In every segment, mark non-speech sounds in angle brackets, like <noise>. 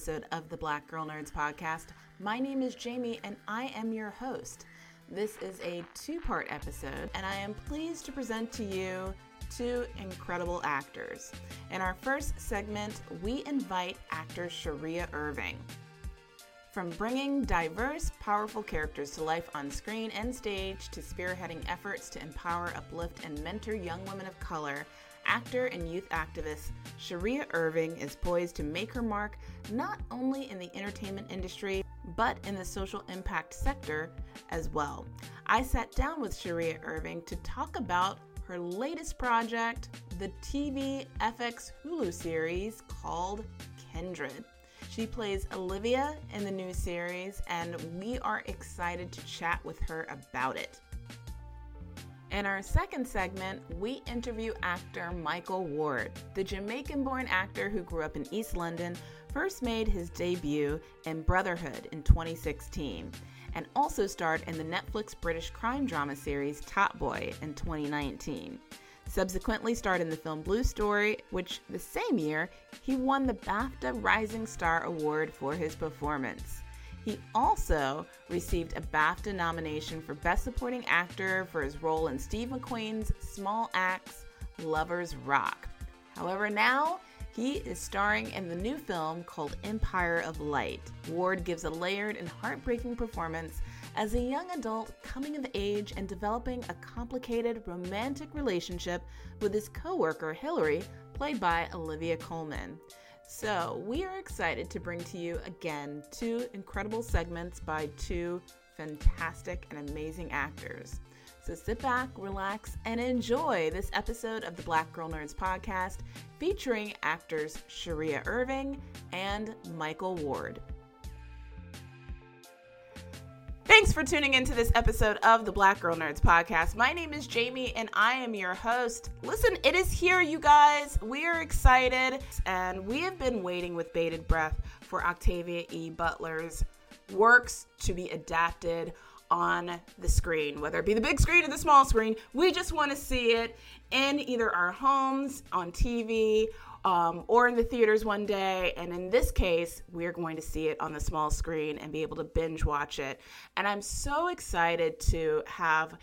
Episode of the Black Girl Nerds podcast. My name is Jamie and I am your host. This is a two part episode, and I am pleased to present to you two incredible actors. In our first segment, we invite actor Sheria Irving. From bringing diverse, powerful characters to life on screen and stage to spearheading efforts to empower, uplift, and mentor young women of color, actor and youth activist Sheria Irving is poised to make her mark not only in the entertainment industry, but in the social impact sector as well. I sat down with Sheria Irving to talk about her latest project, the TV FX Hulu series called Kindred. She plays Olivia in the new series, and we are excited to chat with her about it. In our second segment, we interview actor Michael Ward. The Jamaican born actor who grew up in East London first made his debut in Brotherhood in 2016 and also starred in the Netflix British crime drama series Top Boy in 2019. Subsequently starred in the film Blue Story, which the same year he won the BAFTA Rising Star Award for his performance. He also received a BAFTA nomination for Best Supporting Actor for his role in Steve McQueen's Small Axe Lovers Rock. However, now he is starring in the new film called Empire of Light. Ward gives a layered and heartbreaking performance as a young adult coming of age and developing a complicated romantic relationship with his coworker Hilary, played by Olivia Colman. So, we are excited to bring to you again two incredible segments by two fantastic and amazing actors. So, sit back, relax, and enjoy this episode of the Black Girl Nerds podcast featuring actors Sheria Irving and Michael Ward. Thanks for tuning into this episode of the Black Girl Nerds podcast. My name is Jamie and I am your host. Listen, it is here, you guys. We are excited and we have been waiting with bated breath for Octavia E. Butler's works to be adapted on the screen, whether it be the big screen or the small screen. We just want to see it in either our homes, on TV, um, or in the theaters one day. And in this case, we're going to see it on the small screen and be able to binge watch it. And I'm so excited to have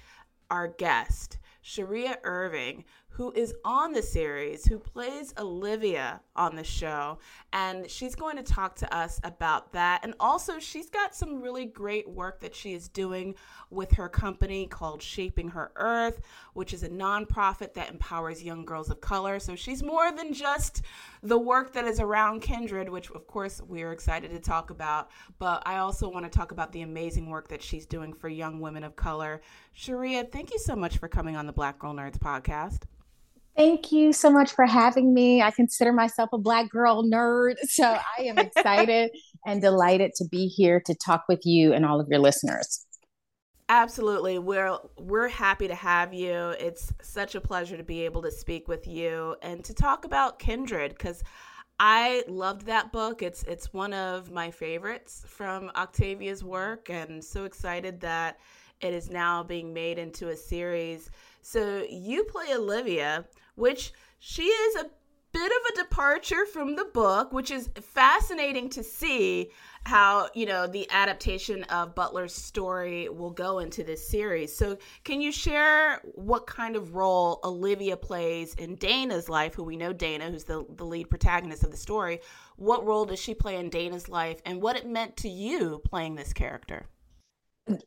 our guest, Sheria Irving, who is on the series, who plays Olivia on the show. And she's going to talk to us about that. And also, she's got some really great work that she is doing with her company called Shaping Her Earth, which is a nonprofit that empowers young girls of color. So she's more than just the work that is around Kindred, which of course we are excited to talk about. But I also want to talk about the amazing work that she's doing for young women of color. Sheria, thank you so much for coming on the Black Girl Nerds podcast. Thank you so much for having me. I consider myself a Black girl nerd. So I am excited <laughs> and delighted to be here to talk with you and all of your listeners. Absolutely. We're we're happy to have you. It's such a pleasure to be able to speak with you and to talk about Kindred cuz I loved that book. It's it's one of my favorites from Octavia's work and so excited that it is now being made into a series. So you play Olivia, which she is a bit of a departure from the book, which is fascinating to see how, you know, the adaptation of Butler's story will go into this series. So, can you share what kind of role Olivia plays in Dana's life, who we know Dana, who's the, the lead protagonist of the story? What role does she play in Dana's life and what it meant to you playing this character?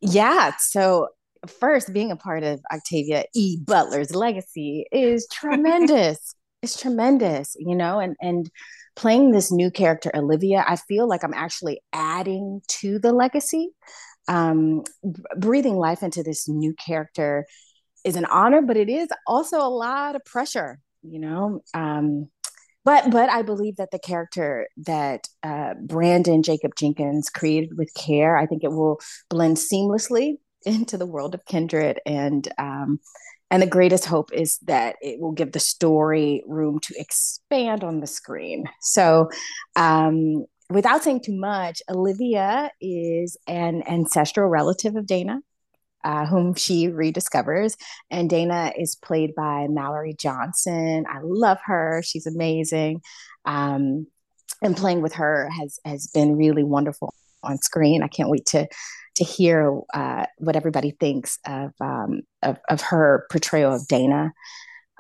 Yeah. So, first, being a part of Octavia E. Butler's legacy is <laughs> tremendous. it's tremendous, you know, and and playing this new character, Olivia, I feel like I'm actually adding to the legacy. Um, breathing life into this new character is an honor, but it is also a lot of pressure, you know. Um, but but I believe that the character that uh, Branden Jacobs-Jenkins created with care, I think it will blend seamlessly into the world of Kindred, and um, and the greatest hope is that it will give the story room to expand on the screen. So. Um, without saying too much, Olivia is an ancestral relative of Dana uh, whom she rediscovers. And Dana is played by Mallory Johnson. I love her; she's amazing. Um, and playing with her has has been really wonderful on screen. I can't wait to to hear uh, what everybody thinks of, um, of, of her portrayal of Dana.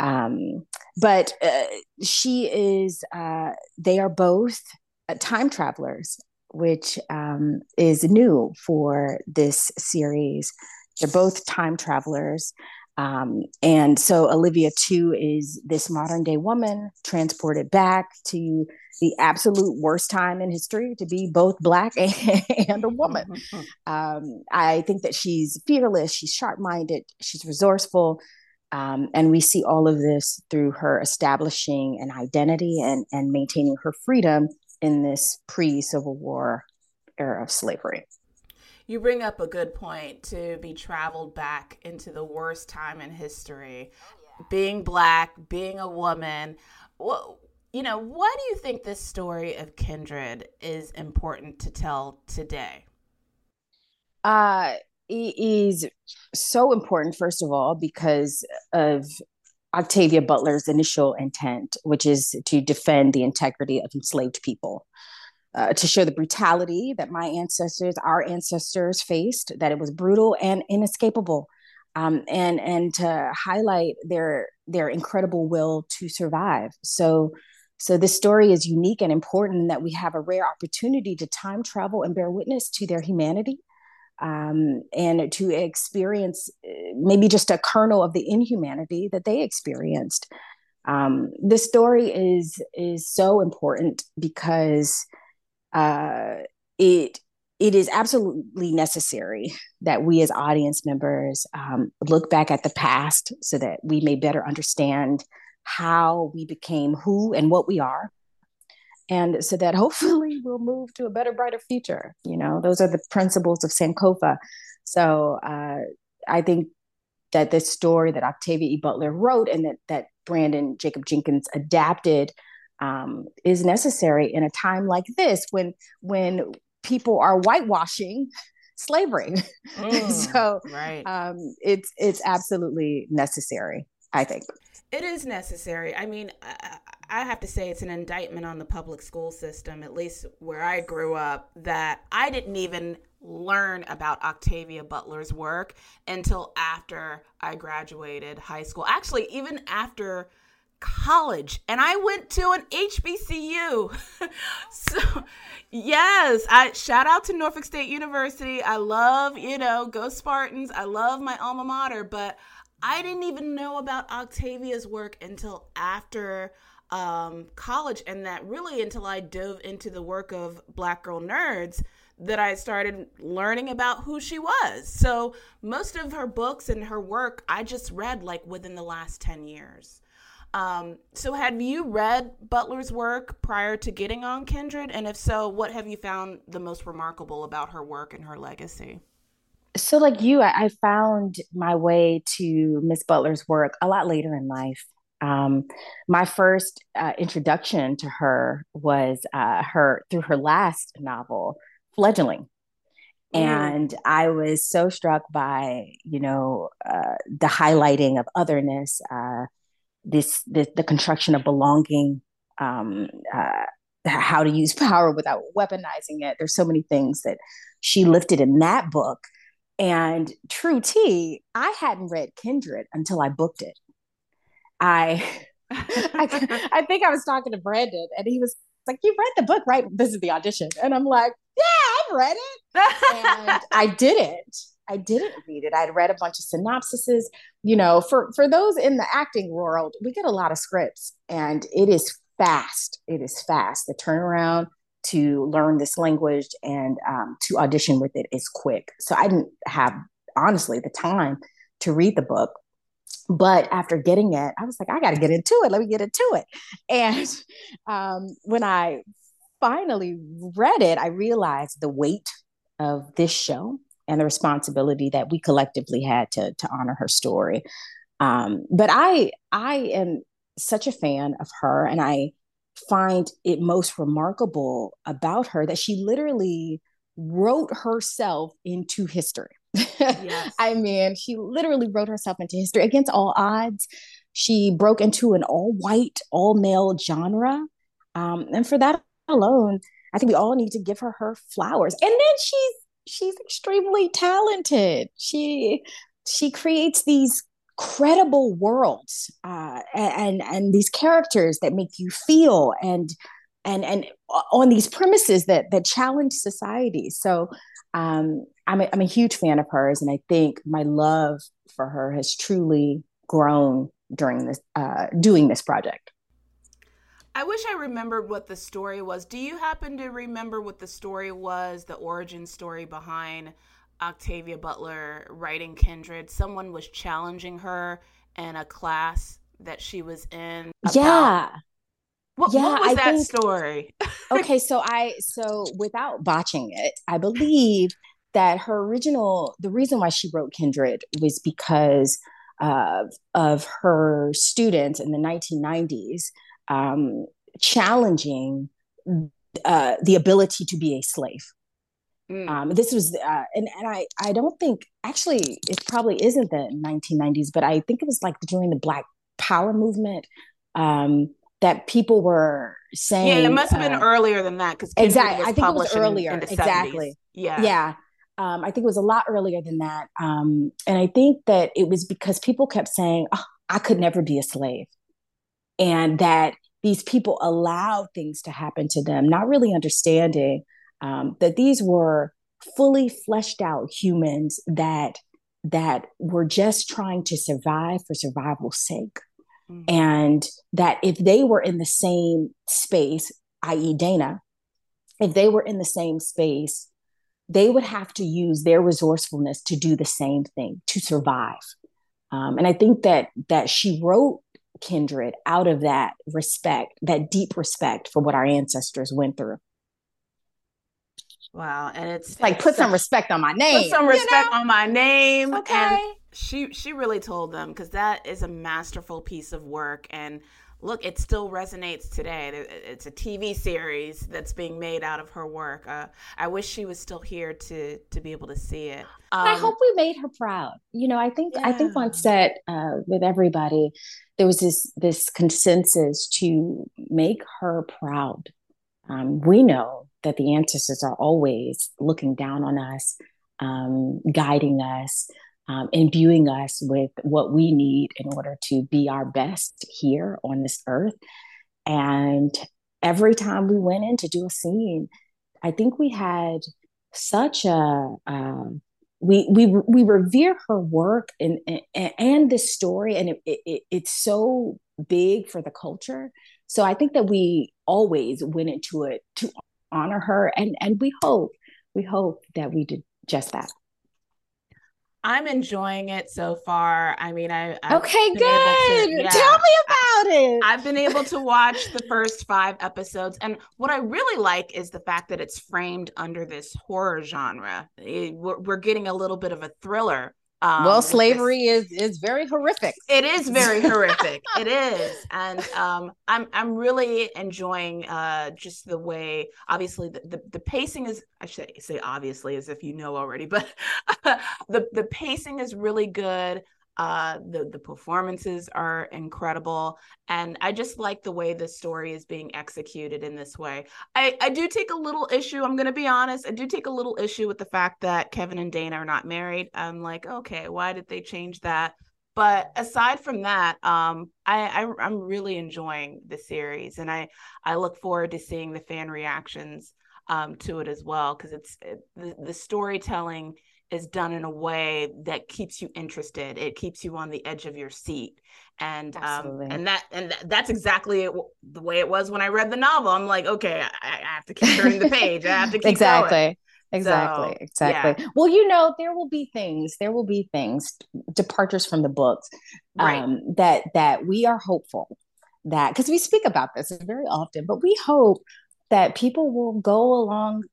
Um, but uh, she is. Uh, they are both uh, time travelers, which um, is new for this series. They're both time travelers. Um, and so Olivia, too, is this modern day woman transported back to the absolute worst time in history to be both Black <laughs> and, a woman. Um, I think that she's fearless, she's sharp minded, she's resourceful. Um, and we see all of this through her establishing an identity and, and maintaining her freedom in this pre Civil War era of slavery. You bring up a good point to be traveled back into the worst time in history. Being black, being a woman. Well, you know, why do you think this story of kindred is important to tell today? Uh, it is so important, first of all, because of Octavia Butler's initial intent, which is to defend the integrity of enslaved people uh, to show the brutality that my ancestors, our ancestors faced, that it was brutal and inescapable, um, and and to highlight their their incredible will to survive. So. So this story is unique and important in that we have a rare opportunity to time travel and bear witness to their humanity, um, and to experience uh, maybe just a kernel of the inhumanity that they experienced. Um, this story is is so important because uh, it it is absolutely necessary that we as audience members um, look back at the past so that we may better understand how we became who and what we are. And so that hopefully <laughs> we'll move to a better brighter future you know those are the principles of sankofa. So uh, i think that this story that octavia e. Butler wrote and that that Branden Jacobs-Jenkins adapted um, is necessary in a time like this when when people are whitewashing slavery. <laughs> Mm, so right. um, it's it's absolutely necessary. I think it is necessary. I mean, I, I have to say it's an indictment on the public school system, at least where I grew up, that I didn't even learn about Octavia Butler's work until after I graduated high school. Actually, even after college and I went to an HBCU. <laughs> so, yes, I shout out to Norfolk State University. I love, you know, go Spartans. I love my alma mater, but I didn't even know about Octavia's work until after um, college, and that really until I dove into the work of Black Girl Nerds that I started learning about who she was. So most of her books and her work I just read like within the last 10 years. Um, so, have you read Butler's work prior to getting on Kindred? And if so, what have you found the most remarkable about her work and her legacy? So, like you, I, I found my way to Miss Butler's work a lot later in life. Um, my first uh, introduction to her was uh, her through her last novel, Fledgling. Mm. And I was so struck by, you know, uh, the highlighting of otherness, uh, this, this the construction of belonging um, uh, how to use power without weaponizing it. There's so many things that she lifted in that book. And true Tea, I hadn't read kindred until i booked it. I <laughs> I, I think i was talking to Branden and he was like you read the book right? This is the audition. And i'm like read it. and I didn't. I didn't read it. I'd read a bunch of synopsises. You know, for for those in the acting world, we get a lot of scripts, and it is fast. It is fast. The turnaround to learn this language and um, to audition with it is quick. So I didn't have honestly the time to read the book. But after getting it, I was like, I got to get into it. Let me get into it. And um, when I finally read it, I realized the weight of this show and the responsibility that we collectively had to to honor her story. Um, but I I am such a fan of her, and I find it most remarkable about her that she literally wrote herself into history. Yes. <laughs> I mean, she literally wrote herself into history against all odds. She broke into an all white, all male genre. Um, and for that alone, I think we all need to give her her flowers. And then she's she's extremely talented. She she creates these credible worlds uh, and and these characters that make you feel and and and on these premises that that challenge society. So um, I'm a, I'm a huge fan of hers, and I think my love for her has truly grown during this uh, doing this project. I wish I remembered what the story was. Do you happen to remember what the story was, the origin story behind Octavia Butler writing Kindred? Someone was challenging her in a class that she was in. About... Yeah. What, yeah, what was I that think... story? <laughs> okay, so I so without botching it, I believe that her original the reason why she wrote Kindred was because uh, of her students in the 1990s um, challenging uh, the ability to be a slave. Mm. Um, this was, uh, and and I I don't think actually it probably isn't the 1990s, but I think it was like during the Black Power movement um, that people were saying. Yeah, it must have been uh, earlier than that because exactly. I think it was earlier. In, in exactly. 70s. Yeah. Yeah. Um, I think it was a lot earlier than that. Um, and I think that it was because people kept saying, oh, I could never be a slave and that these people allowed things to happen to them, not really understanding um, that these were fully fleshed out humans that that were just trying to survive for survival's sake mm-hmm. and that if they were in the same space i.e dana if they were in the same space they would have to use their resourcefulness to do the same thing to survive um, and i think that that she wrote kindred out of that respect, that deep respect for what our ancestors went through. Wow, and it's like put some respect on my name. Put some respect you know? on my name. Okay. And she she really told them because that is a masterful piece of work and look, it still resonates today. It's a TV series that's being made out of her work. Uh, I wish she was still here to to be able to see it. Um, I hope we made her proud. You know, I think yeah. I think on set uh, with everybody, there was this this consensus to make her proud. Um, we know that the ancestors are always looking down on us, um, guiding us um, imbuing us with what we need in order to be our best here on this earth. And every time we went in to do a scene, I think we had such a um, we we we revere her work and and, and this story, and it, it, it's so big for the culture. So I think that we always went into it to honor her, and and we hope we hope that we did just that. I'm enjoying it so far. I mean, I I've okay, good. To, yeah, Tell me about it. I've been able to watch the first five episodes, and what I really like is the fact that it's framed under this horror genre. It, we're, we're getting a little bit of a thriller um, well, slavery is is very horrific. It is very <laughs> horrific. It is, and um, I'm I'm really enjoying uh, just the way. Obviously, the, the, the pacing is. I should say obviously, as if you know already, but <laughs> the the pacing is really good. Uh, the the performances are incredible, and I just like the way the story is being executed in this way. I I do take a little issue. I'm going to be honest. I do take a little issue with the fact that Kevin and Dana are not married. I'm like, okay, why did they change that? But aside from that, um, I, I I'm really enjoying the series, and I I look forward to seeing the fan reactions um, to it as well because it's it, the, the storytelling is done in a way that keeps you interested. It keeps you on the edge of your seat. And um and that and th- that's exactly it, the way it was when i read the novel. I'm like okay i, I have to keep turning the page. I have to <laughs> keep exactly going. exactly. So, exactly. Well you know there will be things there will be things departures from the books Right. um that that we are hopeful that because we speak about this very often but we hope that people will go along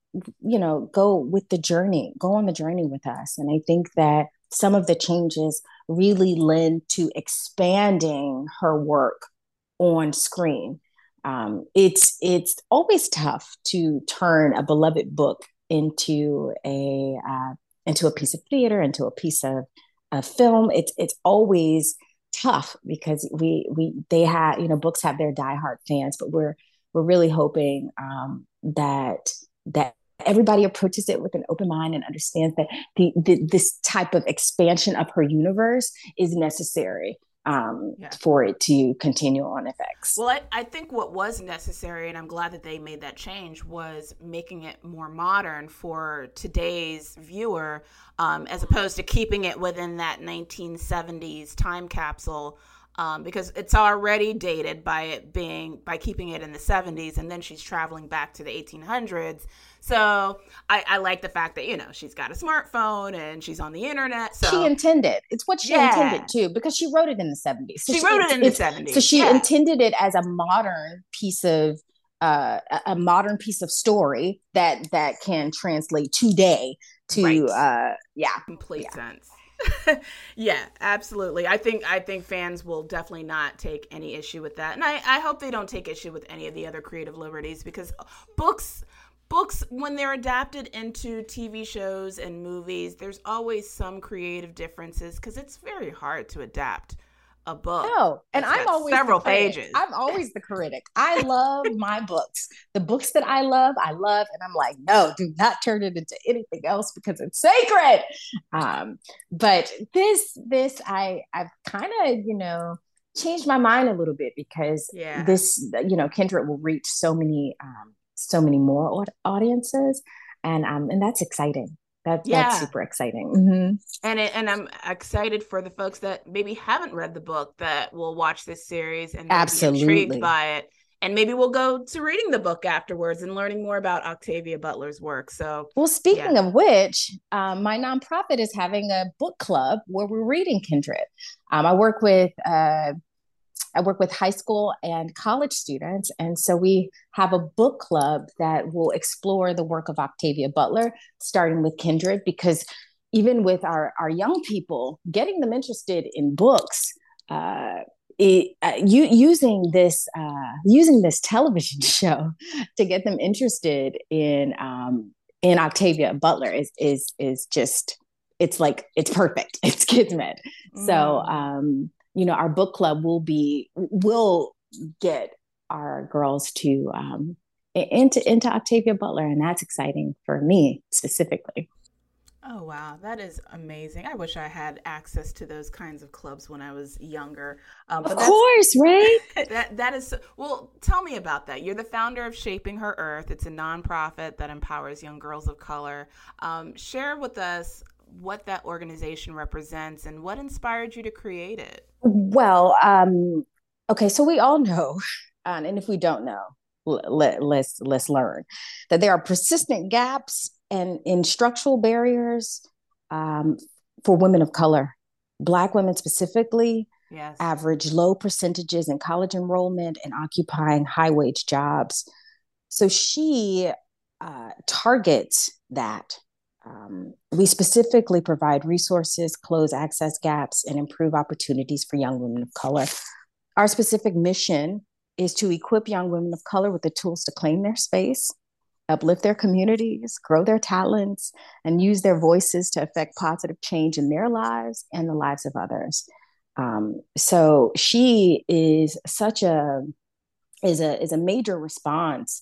you know go with the journey go on the journey with us. And i think that some of the changes really lend to expanding her work on screen. Um, it's it's always tough to turn a beloved book into a uh, into a piece of theater into a piece of, a film. It's it's always tough because we we they have you know books have their diehard fans but we're we're really hoping um, that that everybody approaches it with an open mind and understands that the, the this type of expansion of her universe is necessary um, Yeah. for it to continue on FX. Well, I, I think what was necessary, and I'm glad that they made that change, was making it more modern for today's viewer, um, as opposed to keeping it within that 1970s time capsule. Um, because it's already dated by it being by keeping it in the 70s, and then she's traveling back to the 1800s. So I, I like the fact that you know she's got a smartphone and she's on the internet. So she intended. It's what she Yeah. intended too, because she wrote it in the 70s. So she wrote it in the 70s. So she yeah. intended it as a modern piece of uh, a- a modern piece of story that that can translate today to Right. uh, yeah. complete Yeah. sense. <laughs> yeah, absolutely. I think I think fans will definitely not take any issue with that, and I, I hope they don't take issue with any of the other creative liberties because books books when they're adapted into TV shows and movies, there's always some creative differences because it's very hard to adapt a book. No, and I'm always several pages. I'm always the critic. I <laughs> love my books. The books that I love, I love, and I'm like, no, do not turn it into anything else because it's sacred. Um, but this, this, I, I've kind of, you know, changed my mind a little bit because Yeah. this, you know, Kindred will reach so many, um, so many more audiences, and um, and that's exciting. That, Yeah. That's super exciting. Mhm. and it, and I'm excited for the folks that maybe haven't read the book that will watch this series and Absolutely. intrigued by it. And maybe we'll go to reading the book afterwards and learning more about Octavia Butler's work. So Well, speaking of which, um, my nonprofit is having a book club where we're reading Kindred. Um, I work with uh, I work with high school and college students, and so we have a book club that will explore the work of Octavia Butler, starting with Kindred, because even with our our young people, getting them interested in books. Uh, it, uh, you, using this uh, using this television <laughs> show to get them interested in um, in Octavia Butler is is is just it's like it's perfect. <laughs> It's kismet. So Mm. um, you know, our book club will be will get our girls to um into into Octavia Butler, and that's exciting for me specifically. Oh wow, that is amazing! I wish I had access to those kinds of clubs when I was younger. Um, Of course, right? <laughs> that that is well. Tell me about that. You're the founder of Shaping Her Earth. It's a nonprofit that empowers young girls of color. Um, share with us what that organization represents and what inspired you to create it. Well, um, okay, so we all know, <laughs> um, and if we don't know, let, let's let's learn that there are persistent gaps and in structural barriers um, for women of color, Black women specifically, Yes. average low percentages in college enrollment and occupying high wage jobs. So she uh, targets that. Um, we specifically provide resources, close access gaps, and improve opportunities for young women of color. Our specific mission is to equip young women of color with the tools to claim their space, uplift their communities, grow their talents, and use their voices to affect positive change in their lives and the lives of others. Um, so she is such a is a is a major response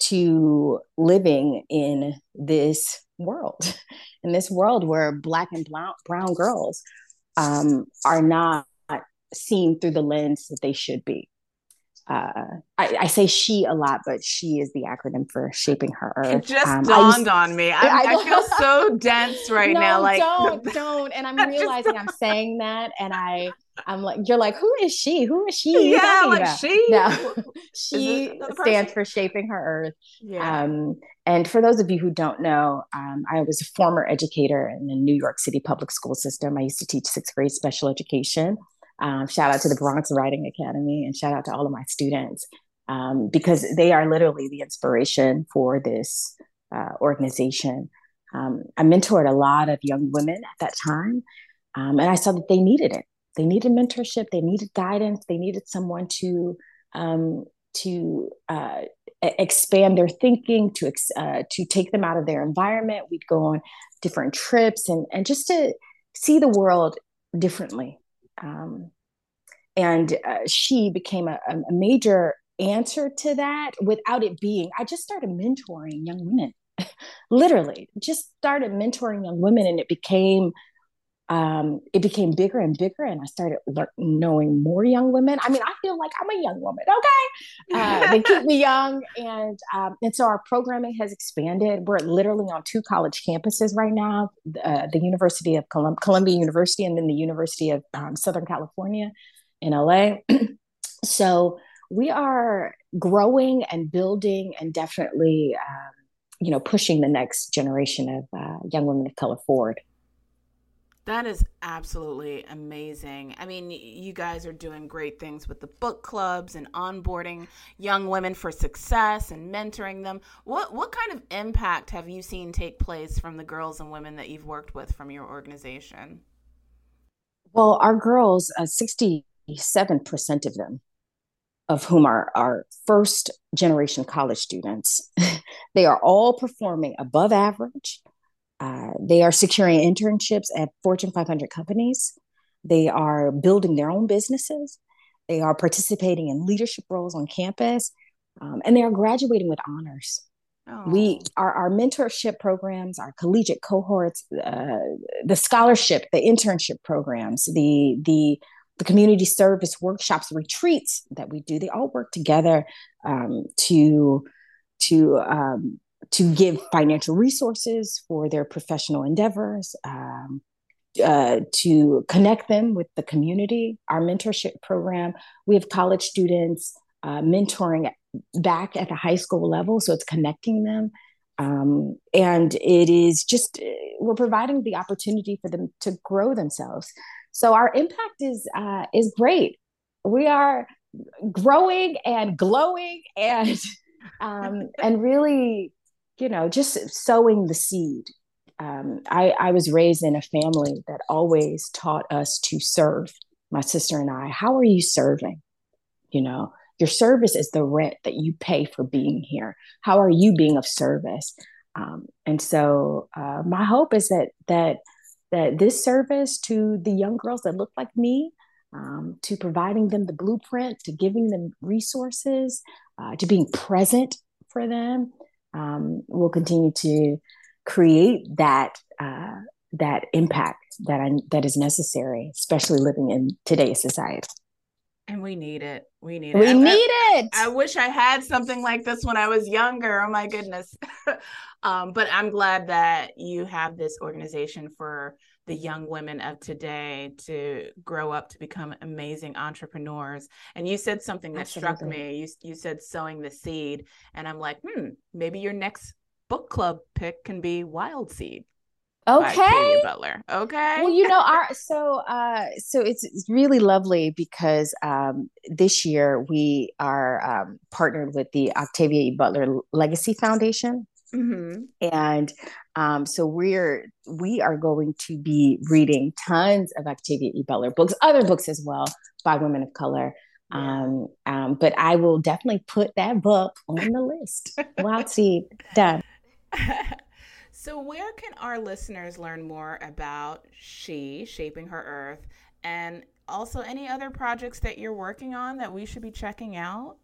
to living in this world, <laughs> in this world where black and brown, girls um, are not seen through the lens that they should be. uh, I, I, say she a lot, but she is the acronym for shaping her earth. It just um, dawned used, on me. <laughs> I, I, feel so dense right no, now. Like don't, <laughs> don't. And I'm realizing I'm saying that, and I, I'm like, you're like, who is she? Who is she? Yeah, like about? she. No, <laughs> she stands for shaping her earth. Yeah. Um, and for those of you who don't know, um, I was a former educator in the New York City public school system. I used to teach sixth grade special education. Um, shout out to the Bronx Writing Academy and shout out to all of my students um, because they are literally the inspiration for this uh, organization. Um, I mentored a lot of young women at that time, um, and I saw that they needed it. They needed mentorship. They needed guidance. They needed someone to um, to uh, expand their thinking, to uh, to take them out of their environment. We'd go on different trips and and just to see the world differently. Um, and uh, she became a, a major answer to that without it being, I just started mentoring young women, <laughs> literally, just started mentoring young women, and it became um, it became bigger and bigger, and I started knowing more young women. I mean, I feel like I'm a young woman. Okay, uh, they keep me young, and um, and so our programming has expanded. We're literally on two college campuses right now: uh, the University of Colum- Columbia University, and then the University of um, Southern California in LA. <clears throat> so we are growing and building, and definitely, um, you know, pushing the next generation of uh, young women of color forward. That is absolutely amazing. I mean, you guys are doing great things with the book clubs and onboarding young women for success and mentoring them. What what kind of impact have you seen take place from the girls and women that you've worked with from your organization? Well, our girls, uh, 67% of them, of whom are our first generation college students, <laughs> they are all performing above average uh, they are securing internships at Fortune 500 companies. They are building their own businesses. They are participating in leadership roles on campus, um, and they are graduating with honors. Oh. We our, our mentorship programs, our collegiate cohorts, uh, the scholarship, the internship programs, the the the community service workshops, retreats that we do, they all work together um, to to um, to give financial resources for their professional endeavors, um, uh, to connect them with the community. Our mentorship program, we have college students uh, mentoring back at the high school level, so it's connecting them. Um, and it is just, we're providing the opportunity for them to grow themselves. So our impact is uh, is great. We are growing and glowing and um, and really you know, just sowing the seed. Um, I, I was raised in a family that always taught us to serve, my sister and I. How are you serving? You know, your service is the rent that you pay for being here. How are you being of service? Um, and so, uh, my hope is that that that this service to the young girls that look like me, um, to providing them the blueprint, to giving them resources, uh, to being present for them, um, will continue to create that uh, that impact that I, that is necessary, especially living in today's society. And we need it. We need it. We need I, it. I wish I had something like this when I was younger. Oh my goodness. <laughs> um, but I'm glad that you have this organization for the young women of today to grow up to become amazing entrepreneurs. And you said something that Absolutely. struck me. You you said sowing the seed, and I'm like, hmm, maybe your next book club pick can be Wild Seed. Okay, Butler. Okay. Well, you know, our <laughs> so uh, so it's, it's really lovely because um, this year we are um, partnered with the Octavia E. Butler Legacy Foundation. Mm-hmm. And um, so we're we are going to be reading tons of Octavia E. Butler books, other books as well by women of color. Um, um, but I will definitely put that book on the list. <laughs> Wild Seed done. <laughs> so, where can our listeners learn more about She Shaping Her Earth, and also any other projects that you're working on that we should be checking out?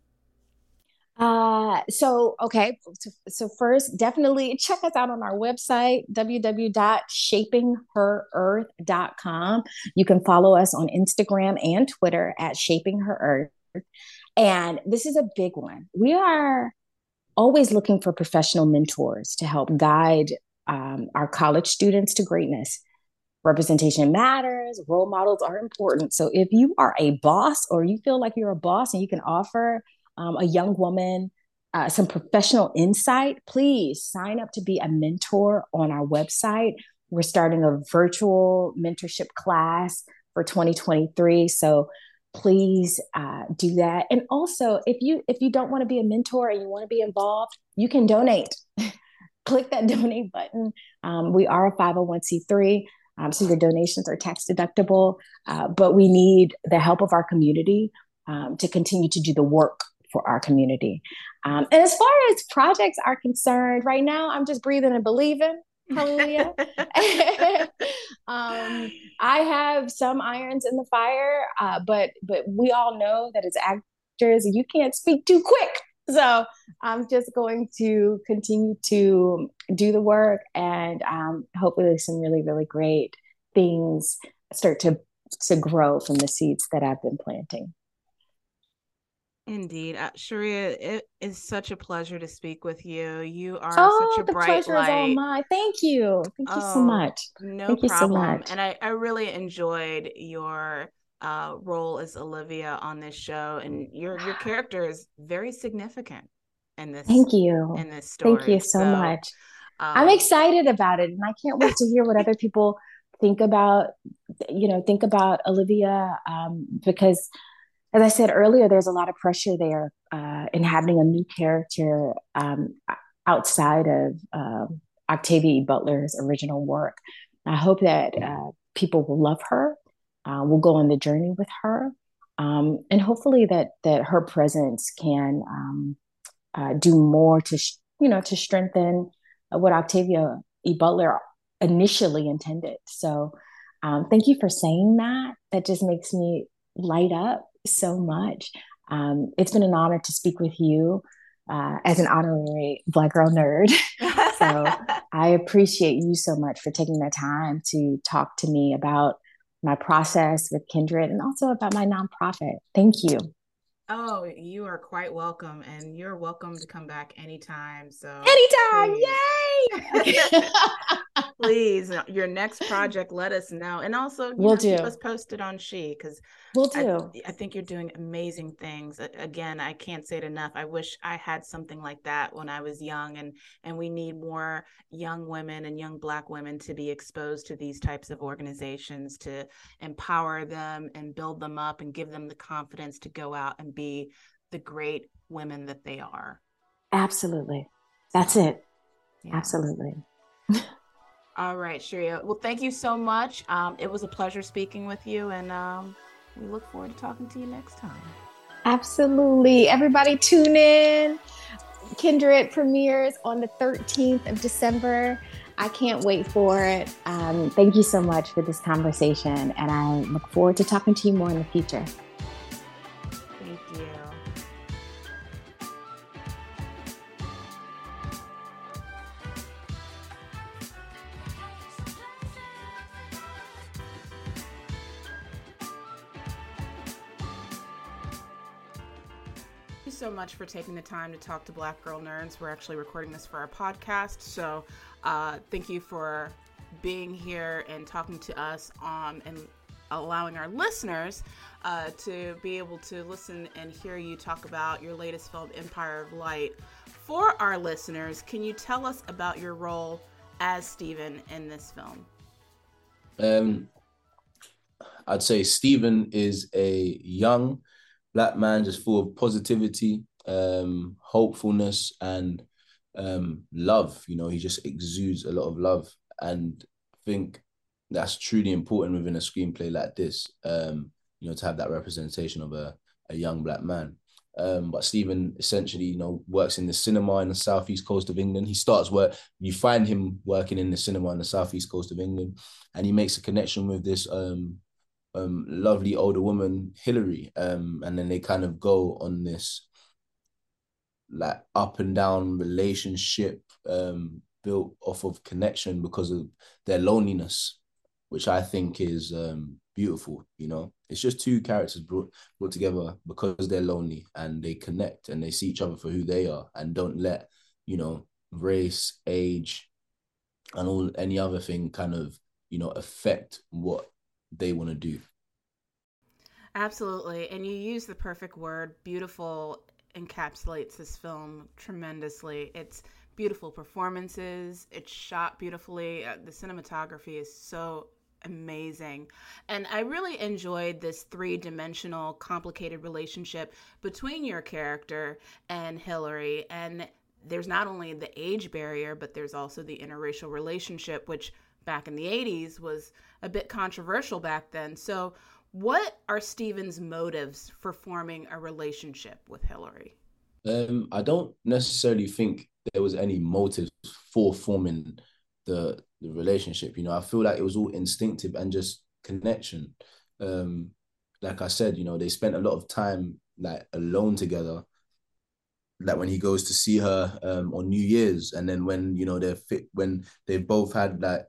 Uh, so okay, so, first, definitely check us out on our website www.shapingherearth.com. You can follow us on Instagram and Twitter at Shaping Her Earth. And this is a big one. We are always looking for professional mentors to help guide um, our college students to greatness. Representation matters, role models are important. So if you are a boss or you feel like you're a boss and you can offer um, a young woman uh, some professional insight, please sign up to be a mentor on our website. We're starting a virtual mentorship class for 2023. So please uh, do that. And also, if you if you don't want to be a mentor and you want to be involved, you can donate. <laughs> Click that donate button. Um, we are a 501c3. Um, so your donations are tax deductible, uh, but we need the help of our community um, to continue to do the work for our community. Um, and as far as projects are concerned, right now I'm just breathing and believing. Hallelujah. <laughs> <laughs> um, I have some irons in the fire, uh, but but we all know that as actors, you can't speak too quick. So I'm just going to continue to do the work, and um, hopefully, some really really great things start to to grow from the seeds that I've been planting. Indeed. Uh, Sheria, it is such a pleasure to speak with you. You are oh, such a the bright pleasure light. is all mine. Thank you. Thank oh, you so oh, much. No Thank problem. You so much. And I, I really enjoyed your uh, role as Olivia on this show. And your your <sighs> character is very significant in this. Thank you. In this story. Thank you so, so much. Um, I'm excited about it. And I can't wait to hear what other people think about, you know, think about Olivia um, because – as I said earlier, there's a lot of pressure there uh, in having a new character um, outside of uh, Octavia e. Butler's original work. I hope that uh, people will love her, uh, will go on the journey with her, um, and hopefully that that her presence can um, uh, do more to sh- you know to strengthen what Octavia E. Butler initially intended. So, um, thank you for saying that. That just makes me light up so much. Um, it's been an honor to speak with you uh, as an honorary Black Girl Nerd. <laughs> so <laughs> I appreciate you so much for taking the time to talk to me about my process with Kindred and also about my nonprofit. Thank you. Oh, you are quite welcome, and you're welcome to come back anytime. So anytime, yay! <laughs> <laughs> please, uh, your next project, let us know, and also we'll know, do. keep us posted on She because we'll do. I, I, think you're doing amazing things. Again, I can't say it enough. I wish I had something like that when I was young, and and we need more young women and young Black women to be exposed to these types of organizations to empower them and build them up and give them the confidence to go out and be the great women that they are. Absolutely. That's it. Yeah. Absolutely. <laughs> All right, Sheria. Well, thank you so much. Um, it was a pleasure speaking with you, and um, we look forward to talking to you next time. Absolutely. Everybody tune in. Kindred premieres on the 13th of December. I can't wait for it. Um, thank you so much for this conversation, and I look forward to talking to you more in the future. So much for taking the time to talk to Black Girl Nerds. We're actually recording this for our podcast. So uh, thank you for being here and talking to us um, and allowing our listeners uh, to be able to listen and hear you talk about your latest film, Empire of Light. For our listeners, can you tell us about your role as Stephen in this film? Um, I'd say Stephen is a young black man just full of positivity, um, hopefulness, and um, love. You know, he just exudes a lot of love, and I think that's truly important within a screenplay like this. Um, you know, to have that representation of a a young black man. Um, but Stephen essentially, you know, works in the cinema in the southeast coast of England. He starts work. You find him working in the cinema in the southeast coast of England, and he makes a connection with this um, um, lovely older woman, Hilary, um, and then they kind of go on this like up and down relationship um, built off of connection because of their loneliness, which I think is um, beautiful. You know, it's just two characters brought brought together because they're lonely and they connect and they see each other for who they are and don't let you know race, age, and all any other thing kind of you know affect what they want to do. Absolutely, and you use the perfect word. Beautiful encapsulates this film tremendously. It's beautiful performances. It's shot beautifully. Uh, the cinematography is so amazing. And I really enjoyed this three dimensional, complicated relationship between your character and Hilary. And there's not only the age barrier, but there's also the interracial relationship, which back in the 80s was a bit controversial back then. So, what are Stephen's motives for forming a relationship with Hilary? Um, I don't necessarily think there was any motive for forming the the relationship. You know, I feel like it was all instinctive and just connection. Um, like I said, you know, they spent a lot of time like alone together. Like when he goes to see her um, on New Year's, and then when you know they're fit, when they've both had like,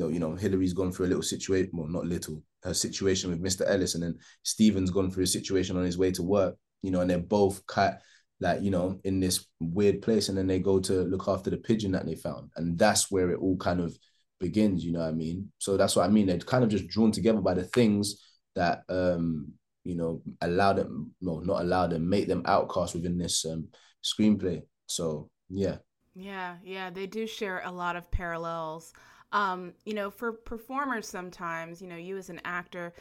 know, you know, Hilary's gone through a little situation, well, not little, her situation with Mr. Ellis, and then Stephen's gone through a situation on his way to work, you know, and they're both kind like you know in this weird place and then they go to look after the pigeon that they found and that's where it all kind of begins you know what i mean? So that's what i mean they're kind of just drawn together by the things that um you know allow them no not allow them make them outcasts within this um screenplay. So yeah. Yeah yeah they do share a lot of parallels um, you know, for performers sometimes, you know, you as an actor,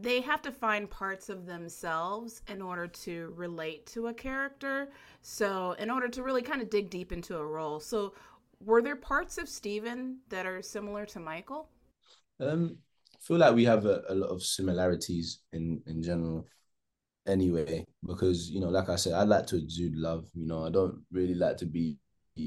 they have to find parts of themselves in order to relate to a character. So, in order to really kind of dig deep into a role. So, were there parts of Stephen that are similar to Michael? Um, I feel like we have a, a lot of similarities in in general anyway because you know like i said i like to exude love you know i don't really like to be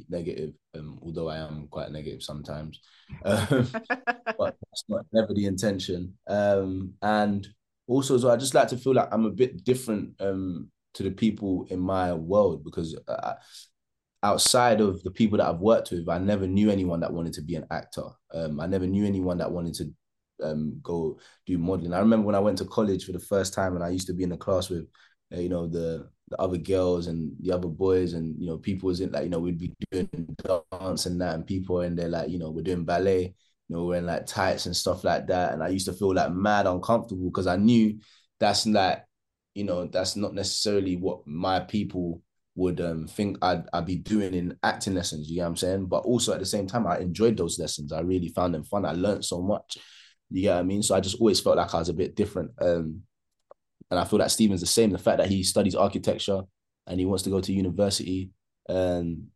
negative, um, although I am quite negative sometimes. Um, <laughs> but that's not never the intention. Um, and also, so I just like to feel like I'm a bit different um, to the people in my world because uh, outside of the people that I've worked with, I never knew anyone that wanted to be an actor. Um, I never knew anyone that wanted to um, go do modeling. I remember when I went to college for the first time and I used to be in a class with, uh, you know, the the other girls and the other boys and you know people was in like you know we'd be doing dance and that and people and they're like you know we're doing ballet you know wearing like tights and stuff like that. And I used to feel like mad uncomfortable because I knew that's like you know that's not necessarily what my people would um think I'd I'd be doing in acting lessons you know what I'm saying? But also at the same time I enjoyed those lessons. I really found them fun. I learned so much you get what I mean? So I just always felt like I was a bit different um and I feel that Stephen's the same. The fact that he studies architecture and he wants to go to university, and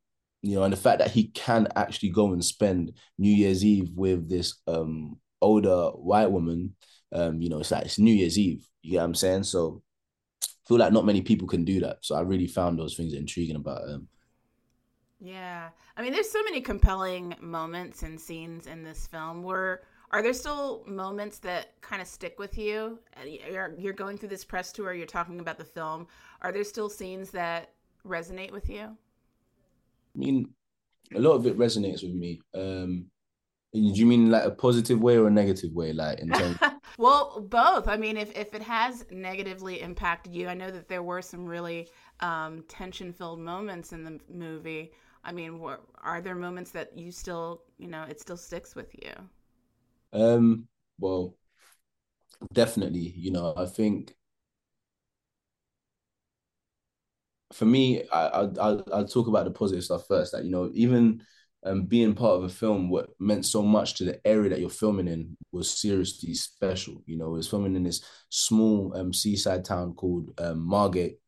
you know, and the fact that he can actually go and spend New Year's Eve with this um older white woman, um, you know, it's like it's New Year's Eve. You get what I'm saying? So I feel like not many people can do that. So I really found those things intriguing about him. Yeah. I mean, there's so many compelling moments and scenes in this film where are there still moments that kind of stick with you? You're, you're going through this press tour, you're talking about the film. Are there still scenes that resonate with you? I mean, a lot of it resonates with me. Um, do you mean like a positive way or a negative way? Like in terms. <laughs> well, both. I mean, if if it has negatively impacted you, I know that there were some really um, tension-filled moments in the movie. I mean, are there moments that you still, you know, it still sticks with you? Um, well, definitely. You know, I think for me, I I I'll, talk about the positive stuff first. That you know, even um, being part of a film, what meant so much to the area that you're filming in was seriously special. You know, it was filming in this small um, seaside town called um, Margate,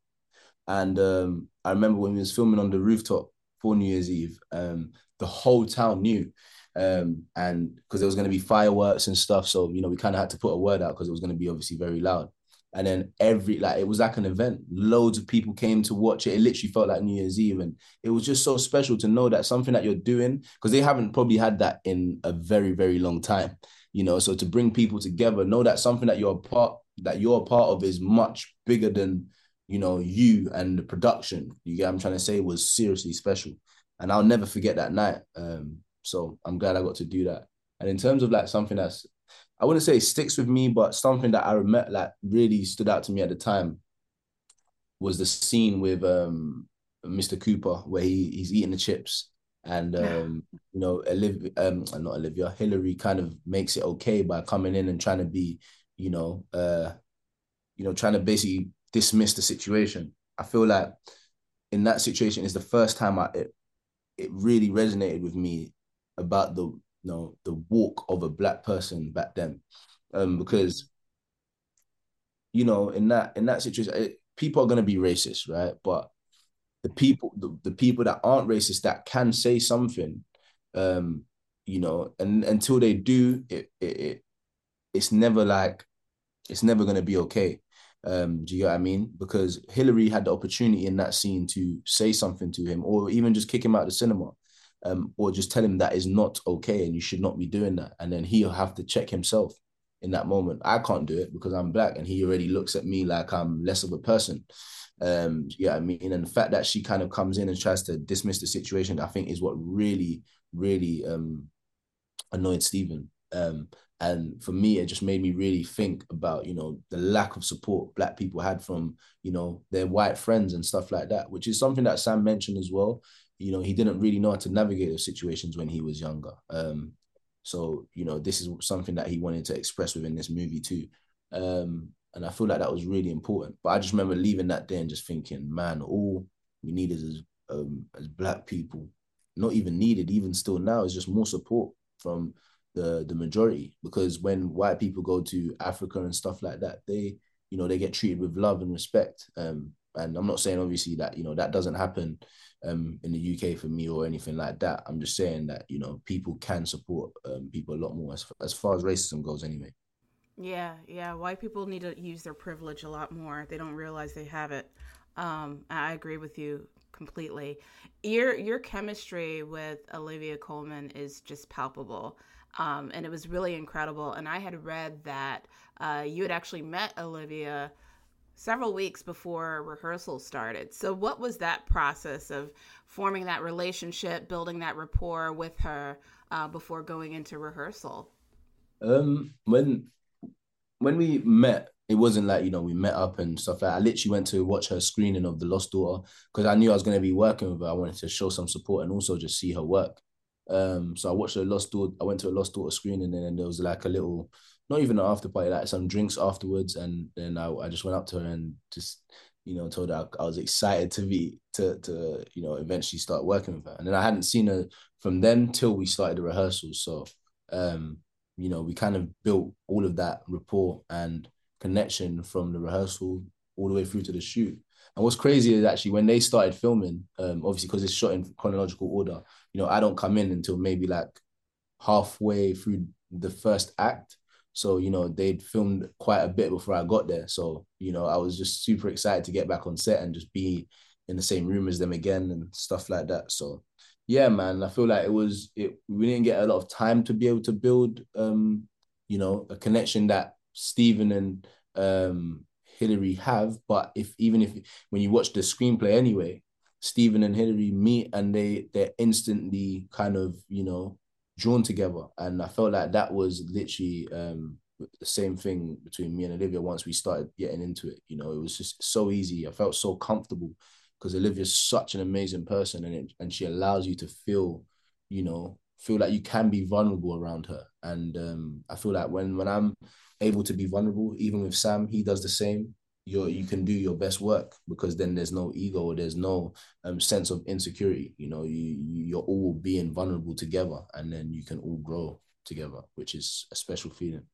and um, I remember when we was filming on the rooftop for New Year's Eve, um, the whole town knew um, and because there was going to be fireworks and stuff, so you know we kind of had to put a word out because it was going to be obviously very loud. And then every like it was like an event. Loads of people came to watch it. It literally felt like New Year's Eve, and it was just so special to know that something that you're doing because they haven't probably had that in a very very long time. You know, so to bring people together, know that something that you're part that you're a part of is much bigger than you know you and the production. You get I'm trying to say was seriously special, and I'll never forget that night. Um, so I'm glad I got to do that. And in terms of like something that's I wouldn't say sticks with me, but something that I remember like really stood out to me at the time was the scene with um Mr. Cooper where he he's eating the chips and um you know Olivia um not Olivia Hilary kind of makes it okay by coming in and trying to be you know uh you know trying to basically dismiss the situation. I feel like in that situation is the first time I it, it really resonated with me about the you know the walk of a black person back then. Um because you know in that in that situation it, people are going to be racist right? But the people the, the people that aren't racist that can say something um you know and until they do it it, it it's never like it's never going to be okay um, do you get what I mean? Because Hilary had the opportunity in that scene to say something to him, or even just kick him out of the cinema um, or just tell him that is not okay and you should not be doing that. And then he'll have to check himself in that moment. I can't do it because I'm black and he already looks at me like I'm less of a person. Um, yeah, I mean, and the fact that she kind of comes in and tries to dismiss the situation, I think is what really, really um annoyed Stephen. Um, and for me, it just made me really think about, you know, the lack of support black people had from, you know, their white friends and stuff like that, which is something that Sam mentioned as well you know, he didn't really know how to navigate those situations when he was younger. Um, so, you know, this is something that he wanted to express within this movie too. Um, and I feel like that was really important. But I just remember leaving that day and just thinking, man, all we need is as um, as black people, not even needed, even still now, is just more support from the the majority. Because when white people go to Africa and stuff like that, they, you know, they get treated with love and respect. Um, and I'm not saying obviously that you know that doesn't happen um, in the UK for me or anything like that. I'm just saying that you know people can support um, people a lot more as as far as racism goes, anyway. Yeah, yeah. White people need to use their privilege a lot more. They don't realize they have it. Um, I agree with you completely. Your your chemistry with Olivia Colman is just palpable. Um, and it was really incredible. And I had read that uh, you had actually met Olivia several weeks before rehearsal started. So, what was that process of forming that relationship, building that rapport with her uh, before going into rehearsal? Um, when when we met, it wasn't like you know we met up and stuff like. That. I literally went to watch her screening of The Lost Daughter because I knew I was going to be working with her. I wanted to show some support and also just see her work. Um, so I watched a Lost Daughter. I went to a Lost Daughter screening and then there was like a little not even an after party, like some drinks afterwards. And then I, I just went up to her and just, you know, told her I, I was excited to be to to, you know, eventually start working with her. And then I hadn't seen her from then till we started the rehearsals. So um, you know, we kind of built all of that rapport and connection from the rehearsal all the way through to the shoot. And what's crazy is actually when they started filming, um, obviously because it's shot in chronological order, you know, I don't come in until maybe like halfway through the first act. So, you know, they'd filmed quite a bit before I got there. So, you know, I was just super excited to get back on set and just be in the same room as them again and stuff like that. So yeah, man, I feel like it was it we didn't get a lot of time to be able to build um, you know, a connection that Stephen and um Hilary have. But if even if when you watch the screenplay anyway, Stephen and Hilary meet and they they're instantly kind of, you know, drawn together. And I felt like that was literally um, the same thing between me and Olivia once we started getting into it. You know, it was just so easy. I felt so comfortable because Olivia's such an amazing person and it, and she allows you to feel, you know, feel like you can be vulnerable around her. And um, I feel like when when I'm able to be vulnerable, even with Sam, he does the same. You you can do your best work because then there's no ego there's no um, sense of insecurity. You know you you're all being vulnerable together and then you can all grow together which is a special feeling.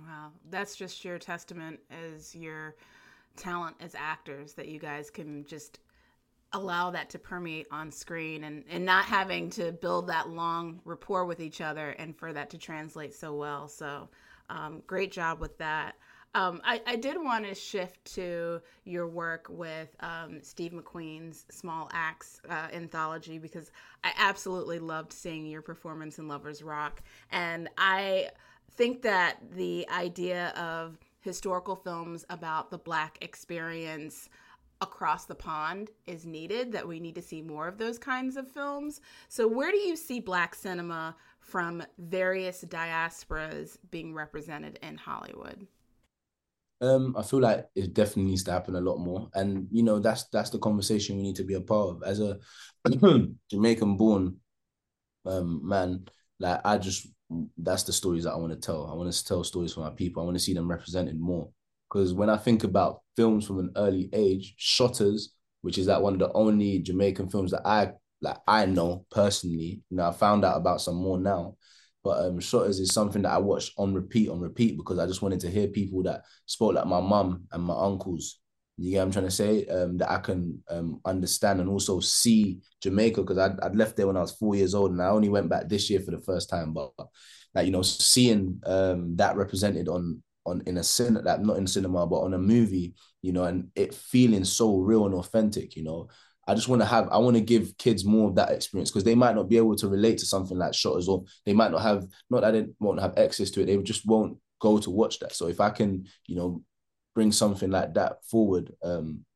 Wow. That's just your testament as your talent as actors that you guys can just allow that to permeate on screen and, and not having to build that long rapport with each other and for that to translate so well. So um, great job with that um, I, I, did want to shift to your work with um, Steve McQueen's Small Axe uh, anthology because I absolutely loved seeing your performance in Lovers Rock. And I think that the idea of historical films about the Black experience across the pond is needed, that we need to see more of those kinds of films. So, where do you see Black cinema from various diasporas being represented in Hollywood? Um, I feel like it definitely needs to happen a lot more, and you know that's that's the conversation we need to be a part of. As a <clears throat> Jamaican-born um, man, like I just that's the stories that I want to tell. I want to tell stories for my people. I want to see them represented more. Because when I think about films from an early age, Shottas, which is like one of the only Jamaican films that I like I know personally. You know, I found out about some more now. But um Shottas is something that I watched on repeat, on repeat, because I just wanted to hear people that spoke like my mum and my uncles. You get what I'm trying to say? Um, that I can um understand and also see Jamaica because I'd, I'd left there when I was four years old and I only went back this year for the first time. But like you know, seeing um that represented on on in a cinema, like not in cinema, but on a movie, you know, and it feeling so real and authentic, you know. I just want to have, I want to give kids more of that experience because they might not be able to relate to something like Shottas or they might not have, not that they won't have access to it, they just won't go to watch that. So if I can, you know, bring something like that forward um,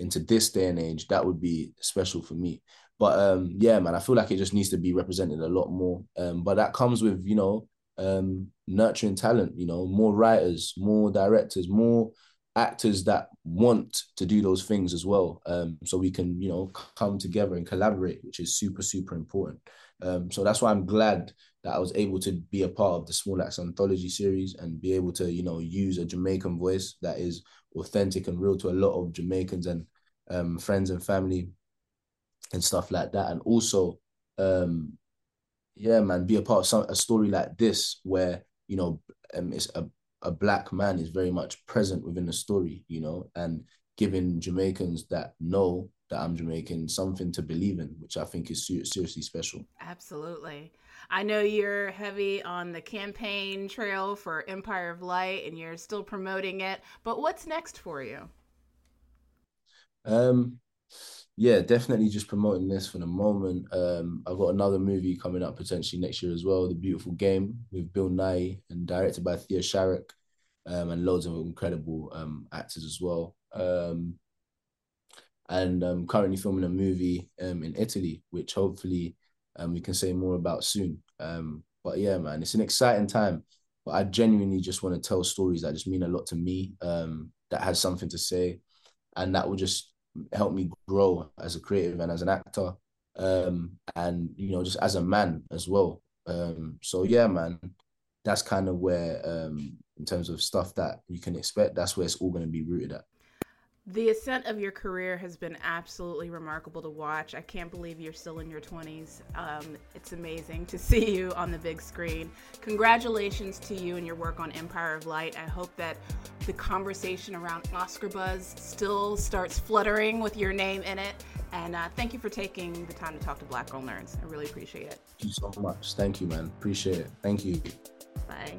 into this day and age, that would be special for me. But um, yeah, man, I feel like it just needs to be represented a lot more. Um, but that comes with, you know, um, nurturing talent, you know, more writers, more directors, more actors that want to do those things as well. Um, so we can, you know, come together and collaborate, which is super, super important. Um, so that's why I'm glad that I was able to be a part of the Small Axe Anthology series and be able to, you know, use a Jamaican voice that is authentic and real to a lot of Jamaicans and um, friends and family and stuff like that. And also, um, yeah, man, be a part of some a story like this where you know um, it's a a black man is very much present within the story, you know, and giving Jamaicans that know that I'm Jamaican something to believe in, which I think is seriously special. Absolutely. I know you're heavy on the campaign trail for Empire of Light and you're still promoting it, but what's next for you? Um yeah, definitely just promoting this for the moment. Um, I've got another movie coming up potentially next year as well, The Beautiful Game with Bill Nighy and directed by Thea Sharrock, um, and loads of incredible um, actors as well. Um, and I'm currently filming a movie um, in Italy, which hopefully um, we can say more about soon. Um, but yeah, man, it's an exciting time. But I genuinely just want to tell stories that just mean a lot to me, um, that has something to say, and that will just helped me grow as a creative and as an actor um, and you know just as a man as well. Um, so yeah man that's kind of where um, in terms of stuff that you can expect that's where it's all going to be rooted at the ascent of your career has been absolutely remarkable to watch. I can't believe you're still in your 20s. Um, it's amazing to <laughs> see you on the big screen. Congratulations to you and your work on Empire of Light. I hope that the conversation around Oscar buzz still starts fluttering with your name in it. And uh, thank you for taking the time to talk to Black Girl Nerds. I really appreciate it. Thank you so much. Thank you, man. Appreciate it. Thank you. Bye.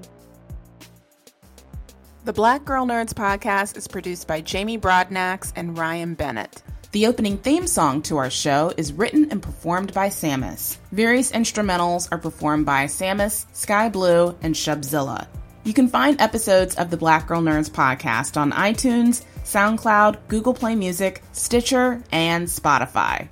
The Black Girl Nerds podcast is produced by Jamie Broadnax and Ryan Bennett. The opening theme song to our show is written and performed by Samus. Various instrumentals are performed by Samus, Sky Blue, and Shubzilla. You can find episodes of the Black Girl Nerds podcast on iTunes, SoundCloud, Google Play Music, Stitcher, and Spotify.